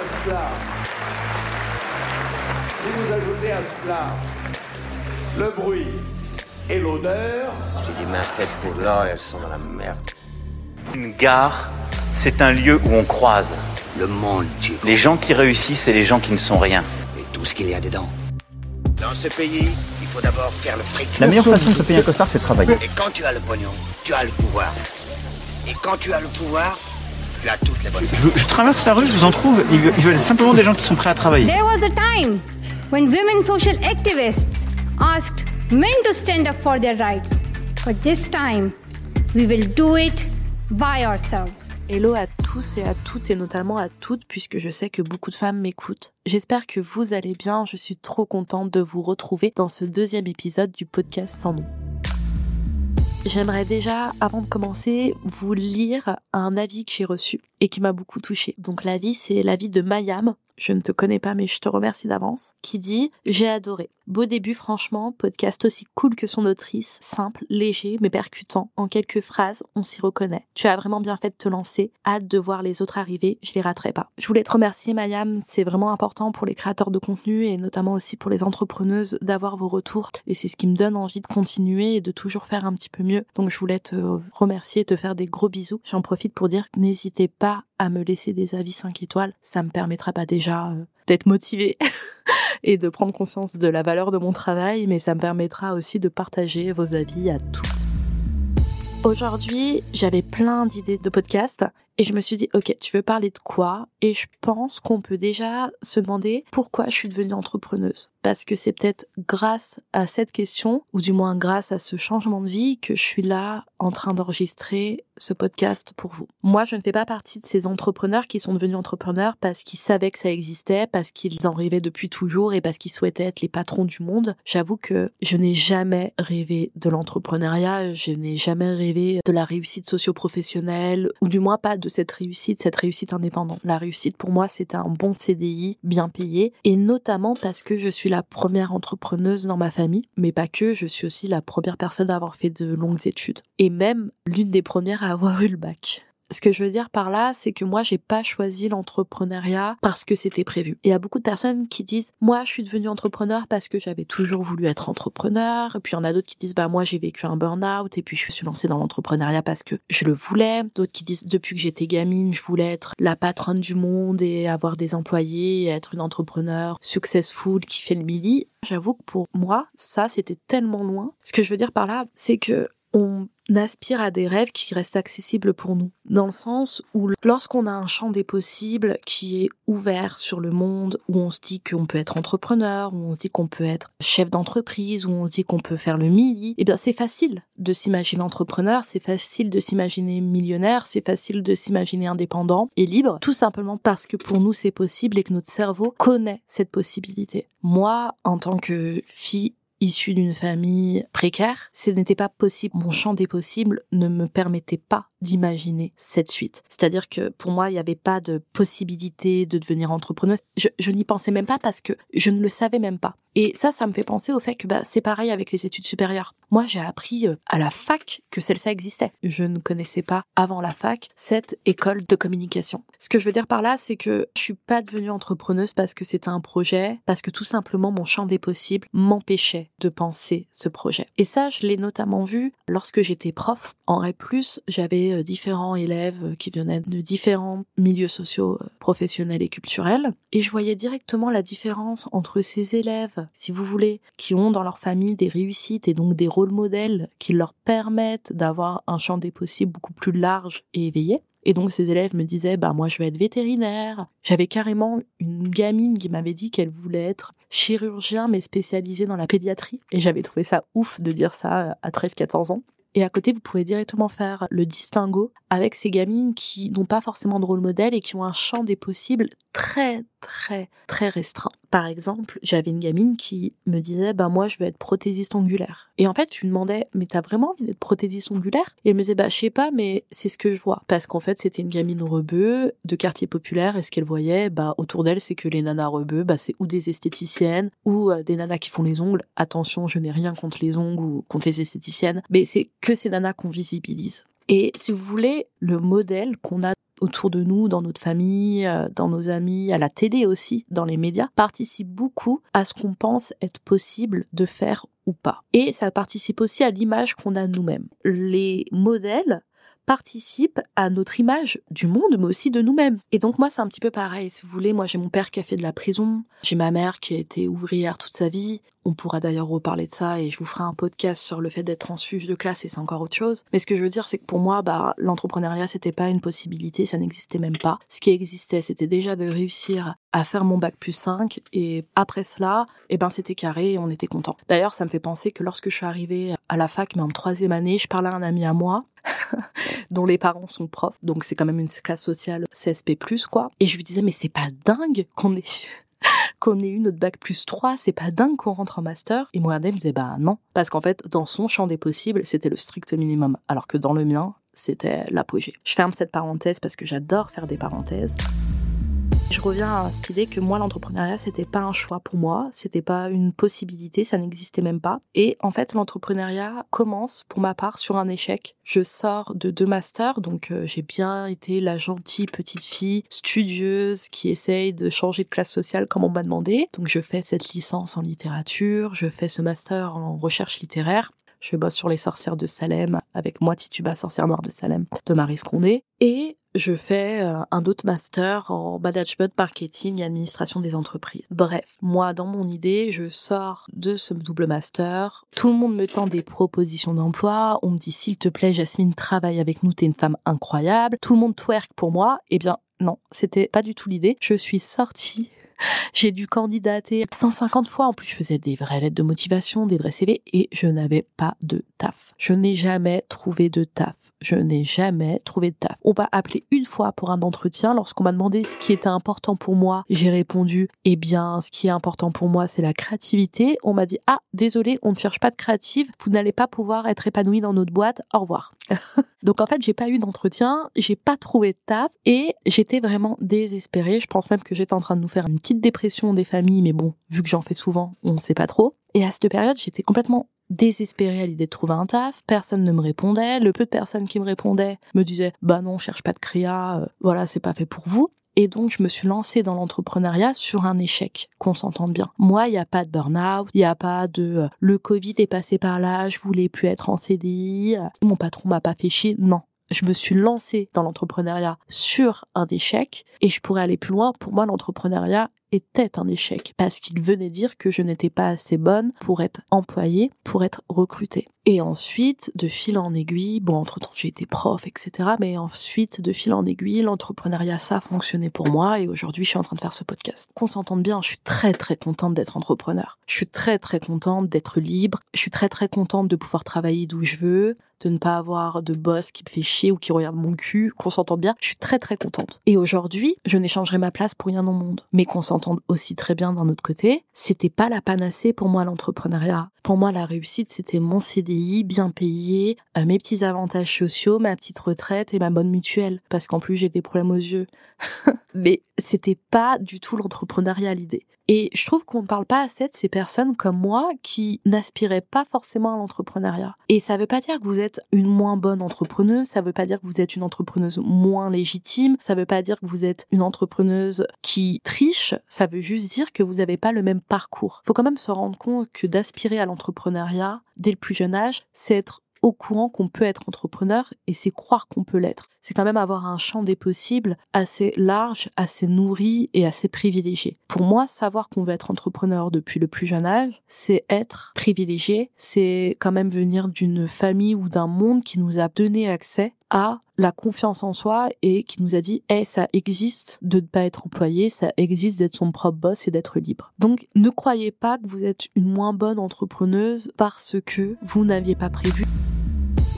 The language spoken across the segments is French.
à cela, si vous ajoutez à cela le bruit et l'odeur, J'ai des mains faites pour l'or et elles sont dans la merde. Une gare, c'est un lieu où on croise. Le monde, Chico. Les gens qui réussissent et les gens qui ne sont rien. Et tout ce qu'il y a dedans. Dans ce pays, il faut d'abord faire le fric. La meilleure façon de se payer un costard, c'est de travailler. Et quand tu as le pognon, tu as le pouvoir. Et quand tu as le pouvoir, tu as toutes les bonnes Je, je traverse la rue, je vous en trouve, il veut simplement des gens qui sont prêts à travailler. There was a time when women social activists asked men to stand up for their rights. But this time, we will do it by ourselves. Hello à tous et à toutes et notamment à toutes puisque je sais que beaucoup de femmes m'écoutent. J'espère que vous allez bien, je suis trop contente de vous retrouver dans ce deuxième épisode du podcast sans nom. J'aimerais déjà, avant de commencer, vous lire un avis que j'ai reçu et qui m'a beaucoup touchée. Donc l'avis, c'est l'avis de Mayam, je ne te connais pas mais je te remercie d'avance, qui dit « J'ai adoré. Beau début franchement, podcast aussi cool que son autrice, simple, léger mais percutant. En quelques phrases, on s'y reconnaît. Tu as vraiment bien fait de te lancer. Hâte de voir les autres arriver, je les raterai pas. Je voulais te remercier Mayam, c'est vraiment important pour les créateurs de contenu et notamment aussi pour les entrepreneuses d'avoir vos retours et c'est ce qui me donne envie de continuer et de toujours faire un petit peu mieux. Donc je voulais te remercier et te faire des gros bisous. J'en profite pour dire n'hésitez pas à me laisser des avis 5 étoiles, ça me permettra pas déjà euh, d'être motivé et de prendre conscience de la valeur de mon travail, mais ça me permettra aussi de partager vos avis à toutes. Aujourd'hui, j'avais plein d'idées de podcasts et je me suis dit, ok, tu veux parler de quoi? Et je pense qu'on peut déjà se demander pourquoi je suis devenue entrepreneuse. Parce que c'est peut-être grâce à cette question, ou du moins grâce à ce changement de vie, que je suis là en train d'enregistrer ce podcast pour vous. Moi, je ne fais pas partie de ces entrepreneurs qui sont devenus entrepreneurs parce qu'ils savaient que ça existait, parce qu'ils en rêvaient depuis toujours et parce qu'ils souhaitaient être les patrons du monde. J'avoue que je n'ai jamais rêvé de l'entrepreneuriat, je n'ai jamais rêvé de la réussite socio-professionnelle, ou du moins pas de cette réussite, cette réussite indépendante. La réussite pour moi, c'était un bon CDI bien payé, et notamment parce que je suis la première entrepreneuse dans ma famille, mais pas que, je suis aussi la première personne à avoir fait de longues études, et même l'une des premières à avoir eu le bac. Ce que je veux dire par là, c'est que moi, j'ai pas choisi l'entrepreneuriat parce que c'était prévu. Il y a beaucoup de personnes qui disent, moi, je suis devenue entrepreneur parce que j'avais toujours voulu être entrepreneur. Et puis, il y en a d'autres qui disent, bah, moi, j'ai vécu un burn-out et puis je suis lancée dans l'entrepreneuriat parce que je le voulais. D'autres qui disent, depuis que j'étais gamine, je voulais être la patronne du monde et avoir des employés et être une entrepreneur successful qui fait le mili. J'avoue que pour moi, ça, c'était tellement loin. Ce que je veux dire par là, c'est que on aspire à des rêves qui restent accessibles pour nous. Dans le sens où lorsqu'on a un champ des possibles qui est ouvert sur le monde, où on se dit qu'on peut être entrepreneur, où on se dit qu'on peut être chef d'entreprise, où on se dit qu'on peut faire le mili, eh bien c'est facile de s'imaginer entrepreneur, c'est facile de s'imaginer millionnaire, c'est facile de s'imaginer indépendant et libre, tout simplement parce que pour nous c'est possible et que notre cerveau connaît cette possibilité. Moi, en tant que fille issue d'une famille précaire, ce n'était pas possible. Mon champ des possibles ne me permettait pas d'imaginer cette suite. C'est-à-dire que pour moi, il n'y avait pas de possibilité de devenir entrepreneuse. Je, n'y pensais même pas parce que je ne le savais même pas. Et ça, ça me fait penser au fait que bah, c'est pareil avec les études supérieures. Moi, j'ai appris euh, à la fac que celle-ci existait. Je ne connaissais pas avant la fac cette école de communication. Ce que je veux dire par là, c'est que je suis pas devenue entrepreneuse parce que c'était un projet, parce que tout simplement mon champ des possibles m'empêchait de penser ce projet. Et ça, je l'ai notamment vu lorsque j'étais prof. En REP+, j'avais euh, différents élèves qui venaient de différents milieux sociaux, euh, professionnels et culturels. Et je voyais directement la différence entre ces élèves, si vous voulez, qui ont dans leur famille des réussites et donc des rôles modèles qui leur permettent d'avoir un champ des possibles beaucoup plus large et éveillé. Et donc ces élèves me disaient bah moi je vais être vétérinaire. J'avais carrément une gamine qui m'avait dit qu'elle voulait être chirurgien mais spécialisée dans la pédiatrie et j'avais trouvé ça ouf de dire ça à 13 14 ans. Et à côté, vous pouvez directement faire le distinguo avec ces gamines qui n'ont pas forcément de rôle modèle et qui ont un champ des possibles très, très, très restreint. Par exemple, j'avais une gamine qui me disait, bah, moi, je veux être prothésiste ongulaire. Et en fait, je lui demandais, mais t'as vraiment envie d'être prothésiste ongulaire? Et elle me disait, bah, je sais pas, mais c'est ce que je vois. Parce qu'en fait, c'était une gamine rebeu de quartier populaire et ce qu'elle voyait, bah, autour d'elle, c'est que les nanas rebeux, bah, c'est ou des esthéticiennes ou euh, des nanas qui font les ongles. Attention, je n'ai rien contre les ongles ou contre les esthéticiennes, mais c'est que ces nanas qu'on visibilise. Et si vous voulez, le modèle qu'on a autour de nous, dans notre famille, euh, dans nos amis, à la télé aussi, dans les médias, participent beaucoup à ce qu'on pense être possible de faire ou pas. Et ça participe aussi à l'image qu'on a nous-mêmes. Les modèles participe à notre image du monde, mais aussi de nous-mêmes. Et donc moi, c'est un petit peu pareil. Si vous voulez, moi j'ai mon père qui a fait de la prison, j'ai ma mère qui a été ouvrière toute sa vie. On pourra d'ailleurs reparler de ça et je vous ferai un podcast sur le fait d'être transfuge de classe et c'est encore autre chose. Mais ce que je veux dire, c'est que pour moi, bah, l'entrepreneuriat, c'était pas une possibilité, ça n'existait même pas. Ce qui existait, c'était déjà de réussir à faire mon bac plus 5 et après cela, eh ben, c'était carré et on était content. D'ailleurs, ça me fait penser que lorsque je suis arrivée à la fac, mais en troisième année, je parlais à un ami à moi dont les parents sont profs, donc c'est quand même une classe sociale CSP+, quoi. Et je lui disais, mais c'est pas dingue qu'on ait qu'on ait eu notre bac plus 3, c'est pas dingue qu'on rentre en master. Et moi, elle me disait, bah non. Parce qu'en fait, dans son champ des possibles, c'était le strict minimum. Alors que dans le mien, c'était l'apogée. Je ferme cette parenthèse parce que j'adore faire des parenthèses. Je reviens à cette idée que moi, l'entrepreneuriat, c'était pas un choix pour moi, c'était pas une possibilité, ça n'existait même pas. Et en fait, l'entrepreneuriat commence, pour ma part, sur un échec. Je sors de deux masters, donc euh, j'ai bien été la gentille petite fille studieuse qui essaye de changer de classe sociale comme on m'a demandé. Donc je fais cette licence en littérature, je fais ce master en recherche littéraire. Je bosse sur les sorcières de Salem avec moi Tituba, sorcière noire de Salem de Marie Scondé. Et je fais euh, un autre master en management, marketing et administration des entreprises. Bref, moi, dans mon idée, je sors de ce double master. Tout le monde me tend des propositions d'emploi. On me dit, s'il te plaît, Jasmine, travaille avec nous, t'es une femme incroyable. Tout le monde twerk pour moi. Eh bien, non, c'était pas du tout l'idée. Je suis sortie j'ai dû candidater 150 fois. En plus, je faisais des vraies lettres de motivation, des vrais CV et je n'avais pas de taf. Je n'ai jamais trouvé de taf je n'ai jamais trouvé de taf. On m'a appelé une fois pour un entretien. Lorsqu'on m'a demandé ce qui était important pour moi, j'ai répondu, eh bien, ce qui est important pour moi, c'est la créativité. On m'a dit, ah, désolé, on ne cherche pas de créative. Vous n'allez pas pouvoir être épanoui dans notre boîte. Au revoir. Donc, en fait, j'ai pas eu d'entretien, j'ai pas trouvé de taf et j'étais vraiment désespérée. Je pense même que j'étais en train de nous faire une petite dépression des familles, mais bon, vu que j'en fais souvent, on ne sait pas trop. Et à cette période, j'étais complètement désespérée à l'idée de trouver un taf, personne ne me répondait, le peu de personnes qui me répondaient me disaient bah non, cherche pas de créa, euh, voilà, c'est pas fait pour vous. Et donc, je me suis lancée dans l'entrepreneuriat sur un échec, qu'on s'entende bien. Moi, il n'y a pas de burn-out, il n'y a pas de euh, le Covid est passé par là, je voulais plus être en CDI, euh, mon patron m'a pas fait chier. Non. Je me suis lancée dans l'entrepreneuriat sur un échec et je pourrais aller plus loin. Pour moi, l'entrepreneuriat était un échec parce qu'il venait dire que je n'étais pas assez bonne pour être employée, pour être recrutée. Et ensuite, de fil en aiguille, bon, entre-temps, j'ai été prof, etc. Mais ensuite, de fil en aiguille, l'entrepreneuriat, ça a fonctionné pour moi. Et aujourd'hui, je suis en train de faire ce podcast. Qu'on s'entende bien, je suis très, très contente d'être entrepreneur. Je suis très, très contente d'être libre. Je suis très, très contente de pouvoir travailler d'où je veux, de ne pas avoir de boss qui me fait chier ou qui regarde mon cul. Qu'on s'entende bien, je suis très, très contente. Et aujourd'hui, je n'échangerai ma place pour rien au monde. Mais qu'on s'entende aussi très bien d'un autre côté, c'était pas la panacée pour moi l'entrepreneuriat. Pour moi, la réussite, c'était mon CDI, bien payé, euh, mes petits avantages sociaux, ma petite retraite et ma bonne mutuelle. Parce qu'en plus, j'ai des problèmes aux yeux. Mais c'était pas du tout l'entrepreneuriat l'idée. Et je trouve qu'on ne parle pas assez de ces personnes comme moi qui n'aspiraient pas forcément à l'entrepreneuriat. Et ça ne veut pas dire que vous êtes une moins bonne entrepreneuse, ça ne veut pas dire que vous êtes une entrepreneuse moins légitime, ça ne veut pas dire que vous êtes une entrepreneuse qui triche, ça veut juste dire que vous n'avez pas le même parcours. Il faut quand même se rendre compte que d'aspirer à l'entrepreneuriat dès le plus jeune âge, c'est être au courant qu'on peut être entrepreneur et c'est croire qu'on peut l'être. C'est quand même avoir un champ des possibles assez large, assez nourri et assez privilégié. Pour moi, savoir qu'on veut être entrepreneur depuis le plus jeune âge, c'est être privilégié, c'est quand même venir d'une famille ou d'un monde qui nous a donné accès à la confiance en soi et qui nous a dit Eh, ça existe de ne pas être employé, ça existe d'être son propre boss et d'être libre. Donc ne croyez pas que vous êtes une moins bonne entrepreneuse parce que vous n'aviez pas prévu.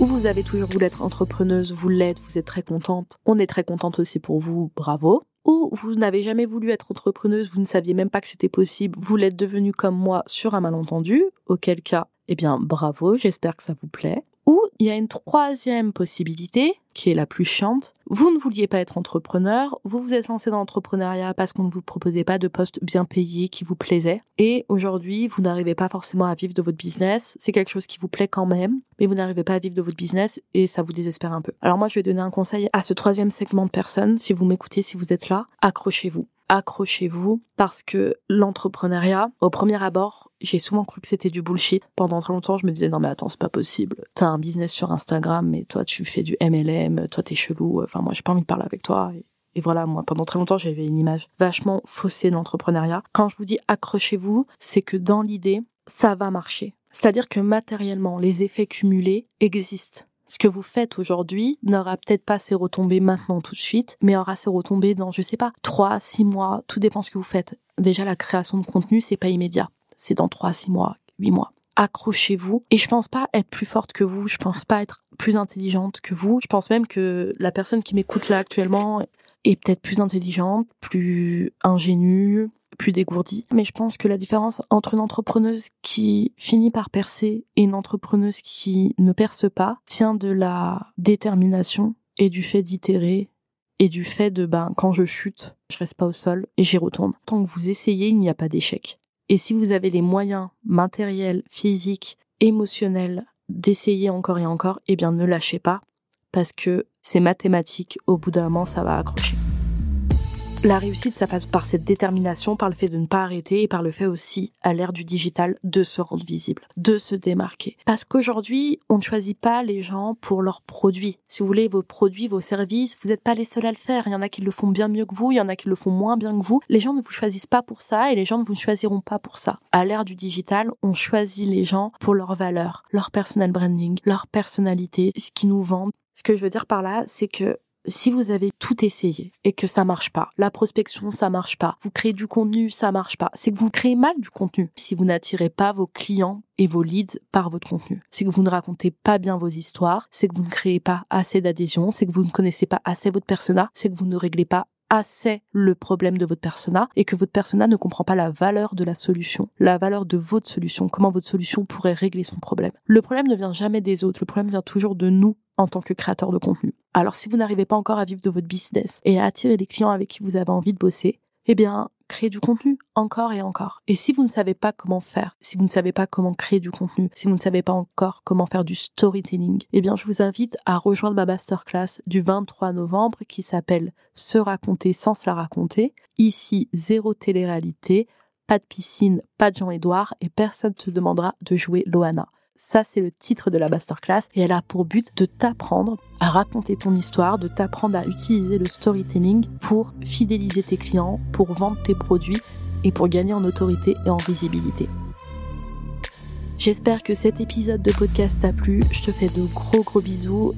Ou vous avez toujours voulu être entrepreneuse, vous l'êtes, vous êtes très contente. On est très contente aussi pour vous, bravo. Ou vous n'avez jamais voulu être entrepreneuse, vous ne saviez même pas que c'était possible, vous l'êtes devenue comme moi sur un malentendu, auquel cas, eh bien bravo, j'espère que ça vous plaît. Ou il y a une troisième possibilité, qui est la plus chiante. Vous ne vouliez pas être entrepreneur, vous vous êtes lancé dans l'entrepreneuriat parce qu'on ne vous proposait pas de poste bien payé qui vous plaisait. Et aujourd'hui, vous n'arrivez pas forcément à vivre de votre business. C'est quelque chose qui vous plaît quand même, mais vous n'arrivez pas à vivre de votre business et ça vous désespère un peu. Alors moi, je vais donner un conseil à ce troisième segment de personnes. Si vous m'écoutez, si vous êtes là, accrochez-vous accrochez-vous parce que l'entrepreneuriat, au premier abord, j'ai souvent cru que c'était du bullshit. Pendant très longtemps, je me disais non mais attends, c'est pas possible. T'as un business sur Instagram, mais toi tu fais du MLM, toi t'es chelou. Enfin moi j'ai pas envie de parler avec toi. Et voilà, moi, pendant très longtemps, j'avais une image vachement faussée de l'entrepreneuriat. Quand je vous dis accrochez-vous, c'est que dans l'idée, ça va marcher. C'est-à-dire que matériellement, les effets cumulés existent ce que vous faites aujourd'hui n'aura peut-être pas ses retombées maintenant tout de suite, mais aura ses retombées dans, je sais pas, 3, 6 mois, tout dépend ce que vous faites. Déjà, la création de contenu, c'est pas immédiat. C'est dans 3, 6 mois, 8 mois. Accrochez-vous. Et je pense pas être plus forte que vous. Je pense pas être plus intelligente que vous. Je pense même que la personne qui m'écoute là actuellement est peut-être plus intelligente, plus ingénue, plus dégourdie. Mais je pense que la différence entre une entrepreneuse qui finit par percer et une entrepreneuse qui ne perce pas tient de la détermination et du fait d'itérer et du fait de ben quand je chute, je reste pas au sol et j'y retourne. Tant que vous essayez, il n'y a pas d'échec. Et si vous avez les moyens matériels, physiques, émotionnels d'essayer encore et encore, eh bien ne lâchez pas parce que c'est mathématique, au bout d'un moment ça va accrocher. La réussite, ça passe par cette détermination, par le fait de ne pas arrêter et par le fait aussi, à l'ère du digital, de se rendre visible, de se démarquer. Parce qu'aujourd'hui, on ne choisit pas les gens pour leurs produits. Si vous voulez, vos produits, vos services, vous n'êtes pas les seuls à le faire. Il y en a qui le font bien mieux que vous, il y en a qui le font moins bien que vous. Les gens ne vous choisissent pas pour ça et les gens ne vous choisiront pas pour ça. À l'ère du digital, on choisit les gens pour leurs valeurs, leur personal branding, leur personnalité, ce qui nous vendent. Ce que je veux dire par là, c'est que si vous avez tout essayé et que ça marche pas, la prospection ça marche pas, vous créez du contenu ça marche pas, c'est que vous créez mal du contenu. Si vous n'attirez pas vos clients et vos leads par votre contenu, c'est que vous ne racontez pas bien vos histoires, c'est que vous ne créez pas assez d'adhésion, c'est que vous ne connaissez pas assez votre persona, c'est que vous ne réglez pas assez le problème de votre persona et que votre persona ne comprend pas la valeur de la solution, la valeur de votre solution, comment votre solution pourrait régler son problème. Le problème ne vient jamais des autres, le problème vient toujours de nous en tant que créateur de contenu. Alors si vous n'arrivez pas encore à vivre de votre business et à attirer des clients avec qui vous avez envie de bosser, eh bien, créez du contenu encore et encore. Et si vous ne savez pas comment faire, si vous ne savez pas comment créer du contenu, si vous ne savez pas encore comment faire du storytelling, eh bien, je vous invite à rejoindre ma masterclass du 23 novembre qui s'appelle Se raconter sans se la raconter. Ici, zéro télé-réalité, pas de piscine, pas de Jean-Édouard et personne ne te demandera de jouer Loana. Ça, c'est le titre de la masterclass et elle a pour but de t'apprendre à raconter ton histoire, de t'apprendre à utiliser le storytelling pour fidéliser tes clients, pour vendre tes produits et pour gagner en autorité et en visibilité. J'espère que cet épisode de podcast t'a plu. Je te fais de gros gros bisous